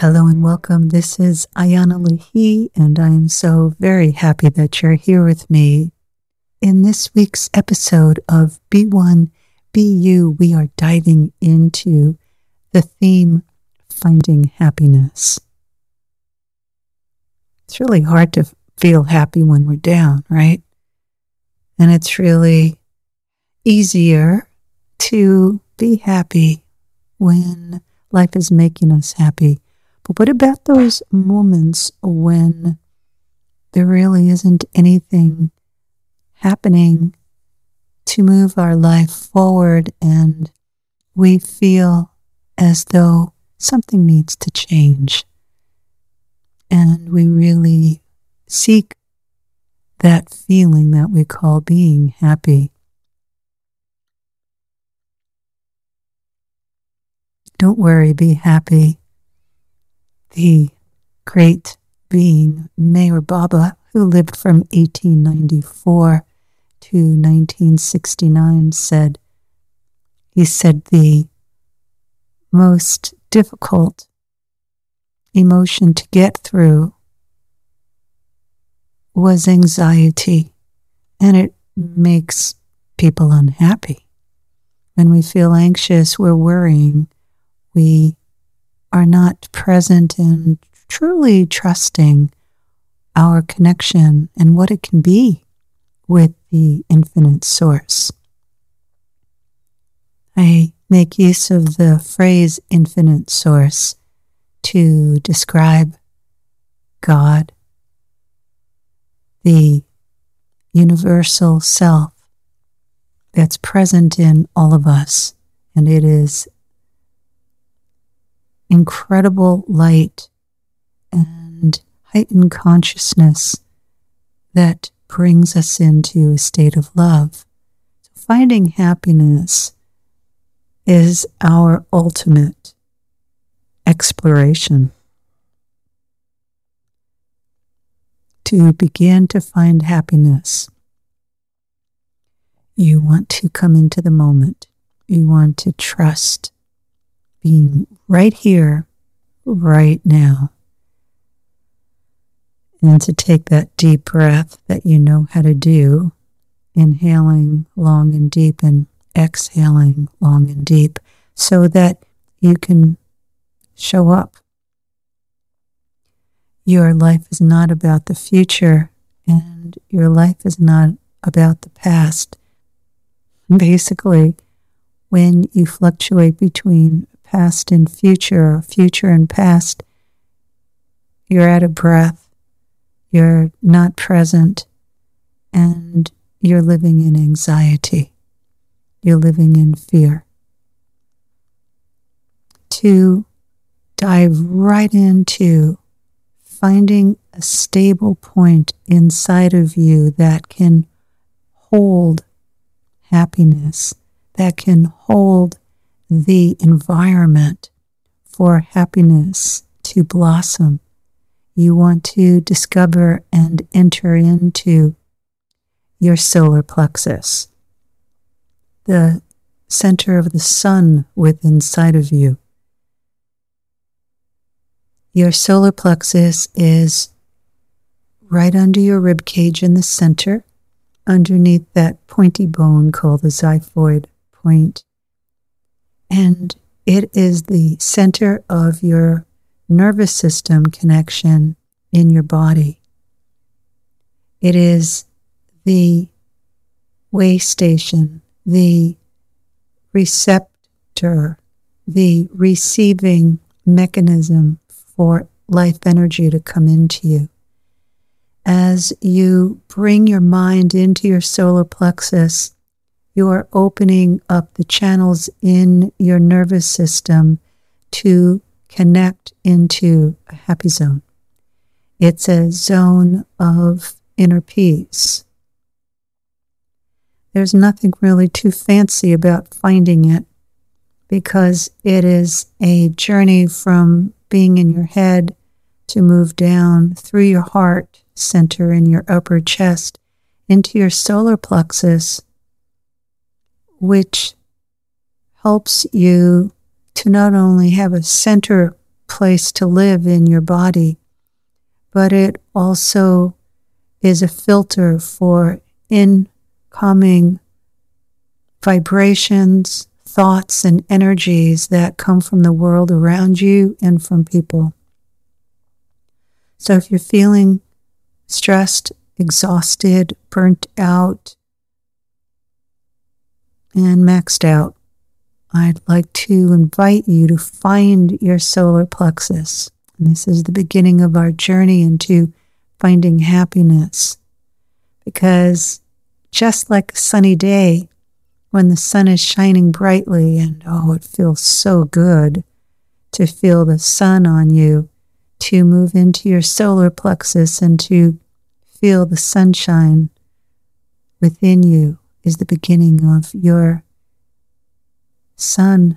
Hello and welcome. This is Ayana Lahi, and I am so very happy that you're here with me. In this week's episode of Be1, Be You, we are diving into the theme Finding Happiness. It's really hard to feel happy when we're down, right? And it's really easier to be happy when life is making us happy. But what about those moments when there really isn't anything happening to move our life forward and we feel as though something needs to change? And we really seek that feeling that we call being happy. Don't worry, be happy. The great being Meher Baba, who lived from 1894 to 1969, said, he said the most difficult emotion to get through was anxiety, and it makes people unhappy. When we feel anxious, we're worrying we are not present and truly trusting our connection and what it can be with the infinite source. I make use of the phrase infinite source to describe God, the universal self that's present in all of us, and it is incredible light and heightened consciousness that brings us into a state of love. Finding happiness is our ultimate exploration. To begin to find happiness, you want to come into the moment. You want to trust being right here, right now. And to take that deep breath that you know how to do, inhaling long and deep and exhaling long and deep, so that you can show up. Your life is not about the future, and your life is not about the past. Basically, when you fluctuate between past and future, future and past. You're out of breath, you're not present, and you're living in anxiety. You're living in fear. To dive right into finding a stable point inside of you that can hold happiness, that can hold the environment for happiness to blossom. You want to discover and enter into your solar plexus, the center of the sun within inside of you. Your solar plexus is right under your rib cage in the center, underneath that pointy bone called the xiphoid point. And it is the center of your nervous system connection in your body. It is the way station, the receptor, the receiving mechanism for life energy to come into you. As you bring your mind into your solar plexus, you are opening up the channels in your nervous system to connect into a happy zone. It's a zone of inner peace. There's nothing really too fancy about finding it because it is a journey from being in your head to move down through your heart center in your upper chest into your solar plexus which helps you to not only have a center place to live in your body, but it also is a filter for incoming vibrations, thoughts, and energies that come from the world around you and from people. So if you're feeling stressed, exhausted, burnt out, and maxed out, I'd like to invite you to find your solar plexus. And this is the beginning of our journey into finding happiness. Because just like a sunny day, when the sun is shining brightly, and oh, it feels so good to feel the sun on you, to move into your solar plexus and to feel the sunshine within you is the beginning of your sun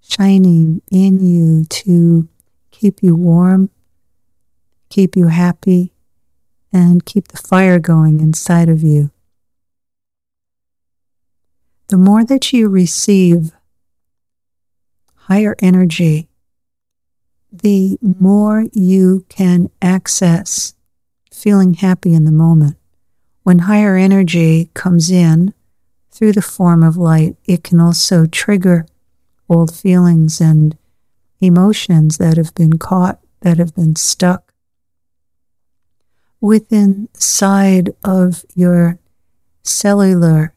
shining in you to keep you warm, keep you happy, and keep the fire going inside of you. The more that you receive higher energy, the more you can access feeling happy in the moment. When higher energy comes in, through the form of light, it can also trigger old feelings and emotions that have been caught, that have been stuck within side of your cellular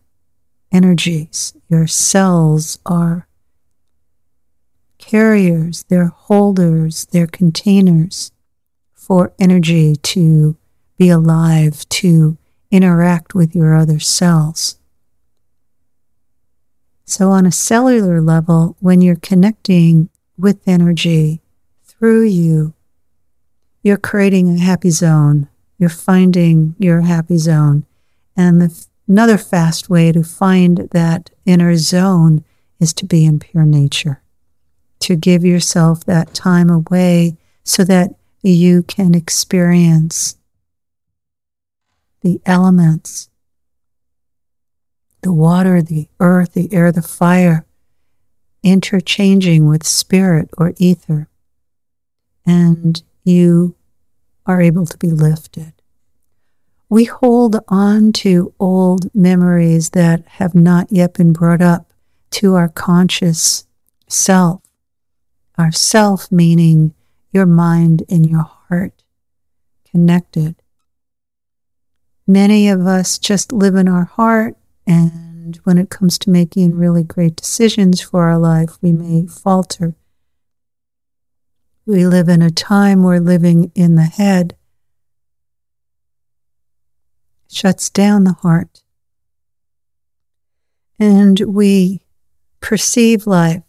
energies. Your cells are carriers, they're holders, they're containers for energy to be alive, to interact with your other cells. So, on a cellular level, when you're connecting with energy through you, you're creating a happy zone. You're finding your happy zone. And the, another fast way to find that inner zone is to be in pure nature, to give yourself that time away so that you can experience the elements the water, the earth, the air, the fire, interchanging with spirit or ether, and you are able to be lifted. We hold on to old memories that have not yet been brought up to our conscious self. Our self meaning your mind and your heart connected. Many of us just live in our heart and when it comes to making really great decisions for our life, we may falter. We live in a time where living in the head shuts down the heart. And we perceive life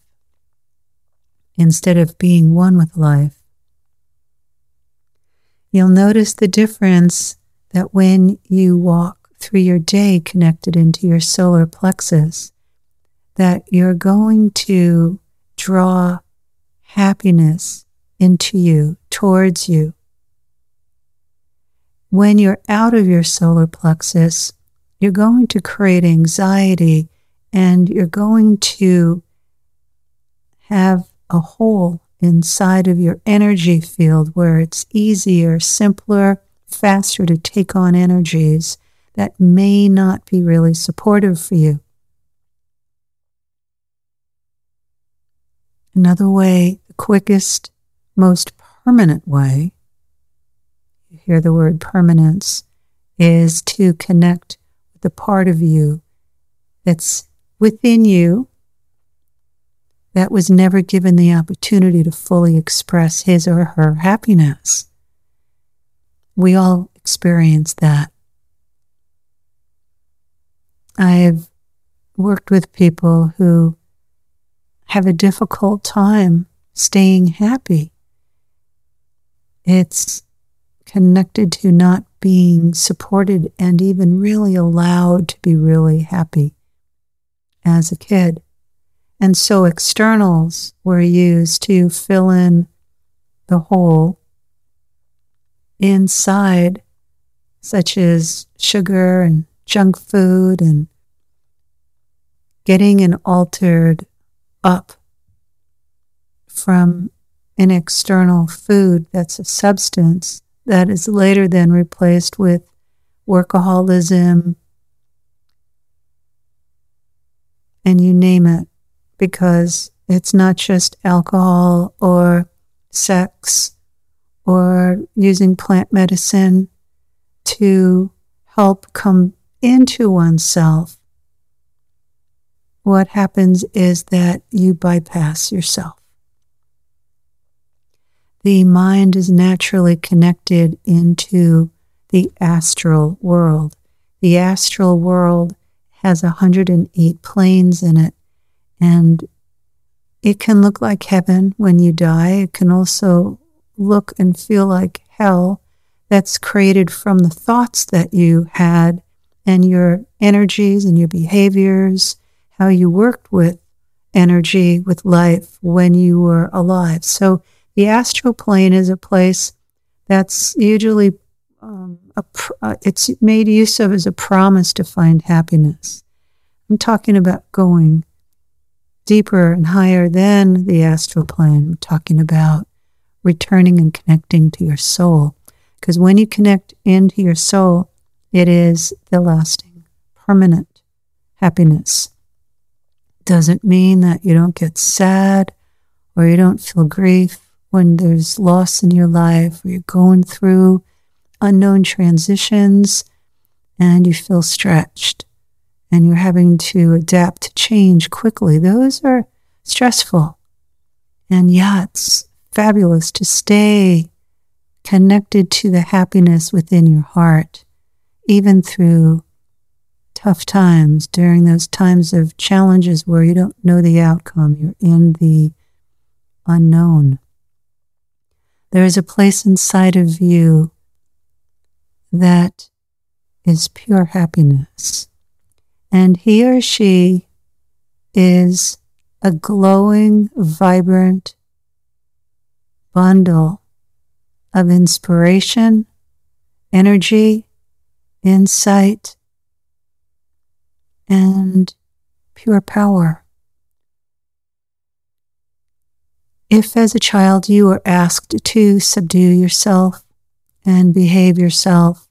instead of being one with life. You'll notice the difference that when you walk through your day connected into your solar plexus that you're going to draw happiness into you, towards you. When you're out of your solar plexus, you're going to create anxiety and you're going to have a hole inside of your energy field where it's easier, simpler, faster to take on energies that may not be really supportive for you. Another way, the quickest, most permanent way, you hear the word permanence, is to connect with the part of you that's within you that was never given the opportunity to fully express his or her happiness. We all experience that. I've worked with people who have a difficult time staying happy. It's connected to not being supported and even really allowed to be really happy as a kid. And so externals were used to fill in the hole inside, such as sugar and junk food and getting an altered up from an external food that's a substance that is later then replaced with workaholism, and you name it, because it's not just alcohol or sex or using plant medicine to help come into oneself. What happens is that you bypass yourself. The mind is naturally connected into the astral world. The astral world has 108 planes in it, and it can look like heaven when you die. It can also look and feel like hell that's created from the thoughts that you had and your energies and your behaviors, how you worked with energy, with life when you were alive. So the astral plane is a place that's usually um, a, uh, it's made use of as a promise to find happiness. I'm talking about going deeper and higher than the astral plane. I'm talking about returning and connecting to your soul. Because when you connect into your soul, it is the lasting, permanent happiness. Doesn't mean that you don't get sad or you don't feel grief when there's loss in your life or you're going through unknown transitions and you feel stretched and you're having to adapt to change quickly. Those are stressful. And yeah, it's fabulous to stay connected to the happiness within your heart, even through tough times, during those times of challenges where you don't know the outcome, you're in the unknown. There is a place inside of you that is pure happiness. And he or she is a glowing, vibrant bundle of inspiration, energy, insight, and pure power. If, as a child, you were asked to subdue yourself and behave yourself,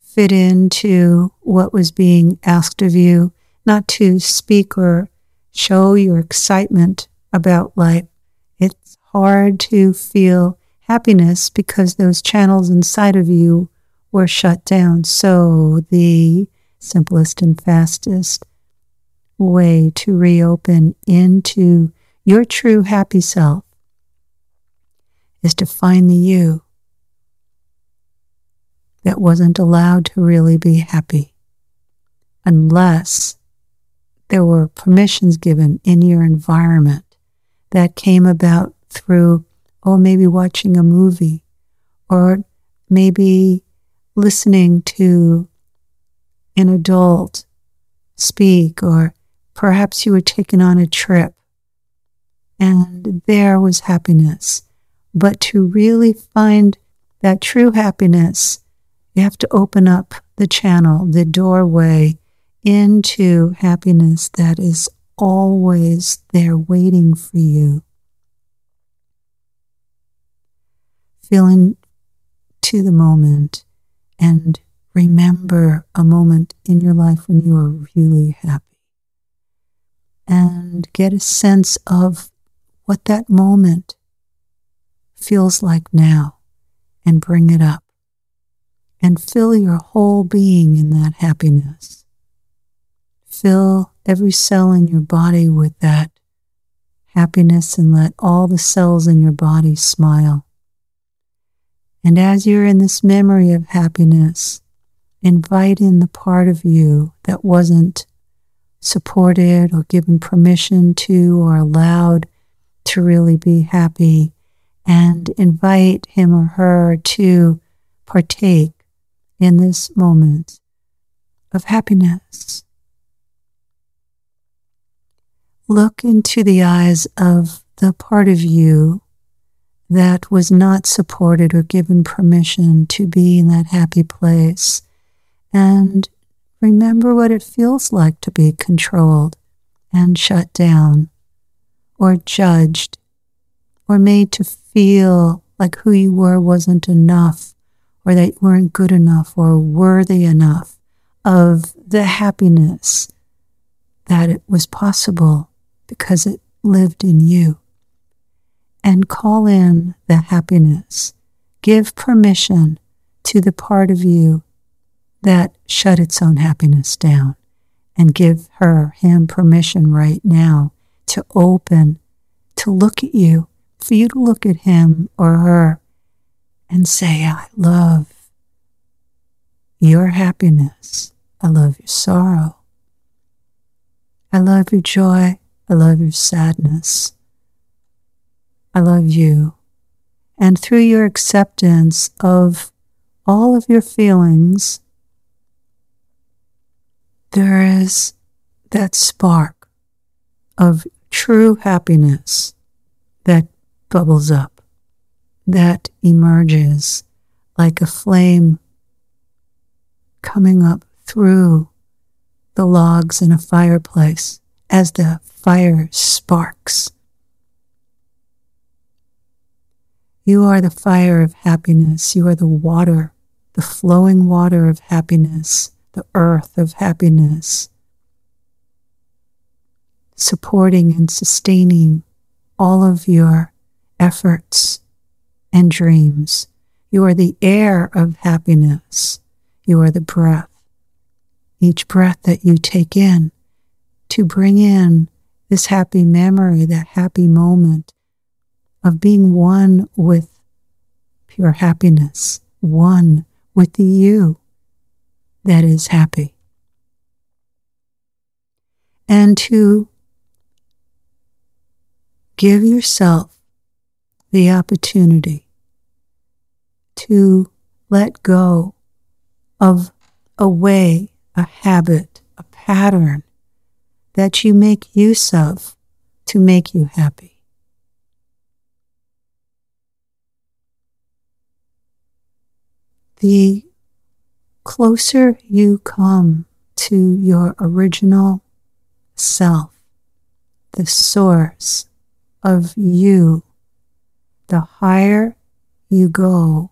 fit into what was being asked of you, not to speak or show your excitement about life, hard to feel happiness because those channels inside of you were shut down. So, the simplest and fastest way to reopen into your true happy self is to find the you that wasn't allowed to really be happy unless there were permissions given in your environment that came about through, oh, maybe watching a movie or maybe listening to an adult speak, or perhaps you were taken on a trip and there was happiness. But to really find that true happiness, you have to open up the channel, the doorway into happiness that is always there waiting for you. Feeling into the moment and remember a moment in your life when you were really happy and get a sense of what that moment feels like now and bring it up and fill your whole being in that happiness. Fill every cell in your body with that happiness and let all the cells in your body smile. And as you're in this memory of happiness, invite in the part of you that wasn't supported or given permission to or allowed to really be happy and invite him or her to partake in this moment of happiness. Look into the eyes of the part of you that was not supported or given permission to be in that happy place and remember what it feels like to be controlled and shut down or judged or made to feel like who you were wasn't enough, or that you weren't good enough or worthy enough of the happiness that it was possible because it lived in you. And call in the happiness. Give permission to the part of you that shut its own happiness down and give her, him permission right now to open, to look at you, for you to look at him or her and say, I love your happiness. I love your sorrow. I love your joy. I love your sadness. I love you. And through your acceptance of all of your feelings, there is that spark of true happiness that bubbles up, that emerges like a flame coming up through the logs in a fireplace as the fire sparks. You are the fire of happiness. You are the water, the flowing water of happiness, the earth of happiness, supporting and sustaining all of your efforts and dreams. You are the air of happiness. You are the breath each breath that you take in to bring in this happy memory, that happy moment of being one with pure happiness, one with the you that is happy. And to give yourself the opportunity to let go of a way a habit, a pattern that you make use of to make you happy. The closer you come to your original self, the source of you, the higher you go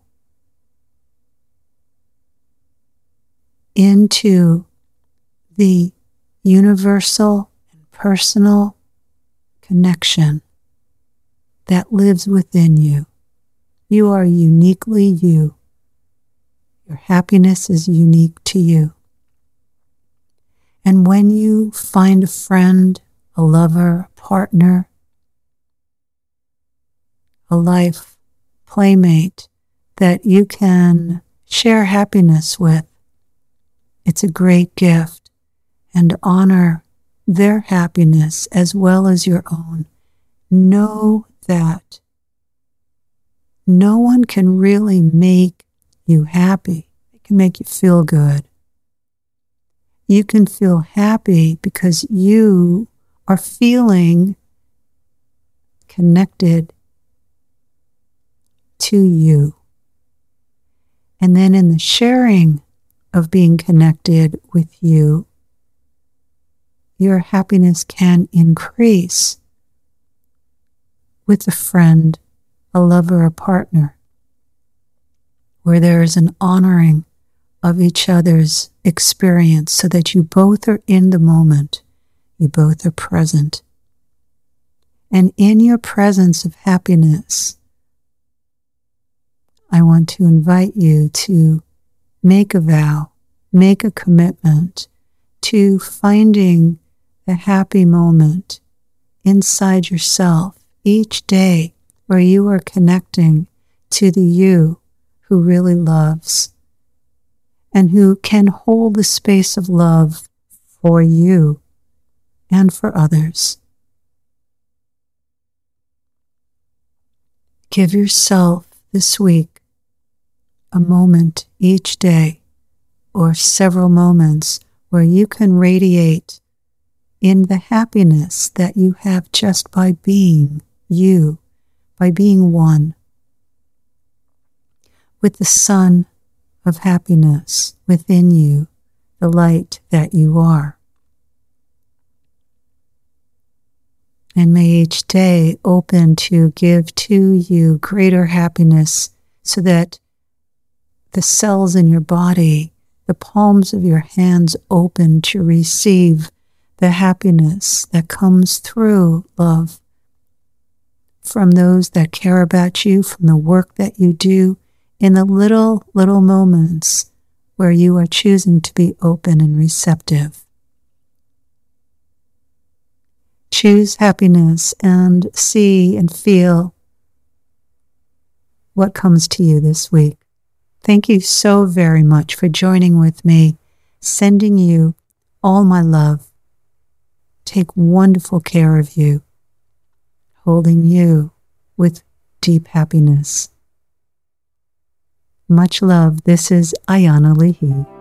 into the universal and personal connection that lives within you. You are uniquely you. Your happiness is unique to you. And when you find a friend, a lover, a partner, a life playmate that you can share happiness with, it's a great gift and honor their happiness as well as your own. Know that no one can really make you happy. It can make you feel good. You can feel happy because you are feeling connected to you. And then in the sharing of being connected with you, your happiness can increase with a friend, a lover, a partner, where there is an honoring of each other's experience so that you both are in the moment, you both are present. And in your presence of happiness, I want to invite you to make a vow, make a commitment to finding the happy moment inside yourself each day where you are connecting to the you who really loves and who can hold the space of love for you and for others. Give yourself this week a moment each day or several moments where you can radiate in the happiness that you have just by being you, by being one with the sun of happiness within you, the light that you are. And may each day open to give to you greater happiness so that the cells in your body, the palms of your hands open to receive the happiness that comes through love from those that care about you, from the work that you do, in the little, little moments where you are choosing to be open and receptive. Choose happiness and see and feel what comes to you this week. Thank you so very much for joining with me, sending you all my love. Take wonderful care of you, holding you with deep happiness. Much love. This is Ayana Leahy.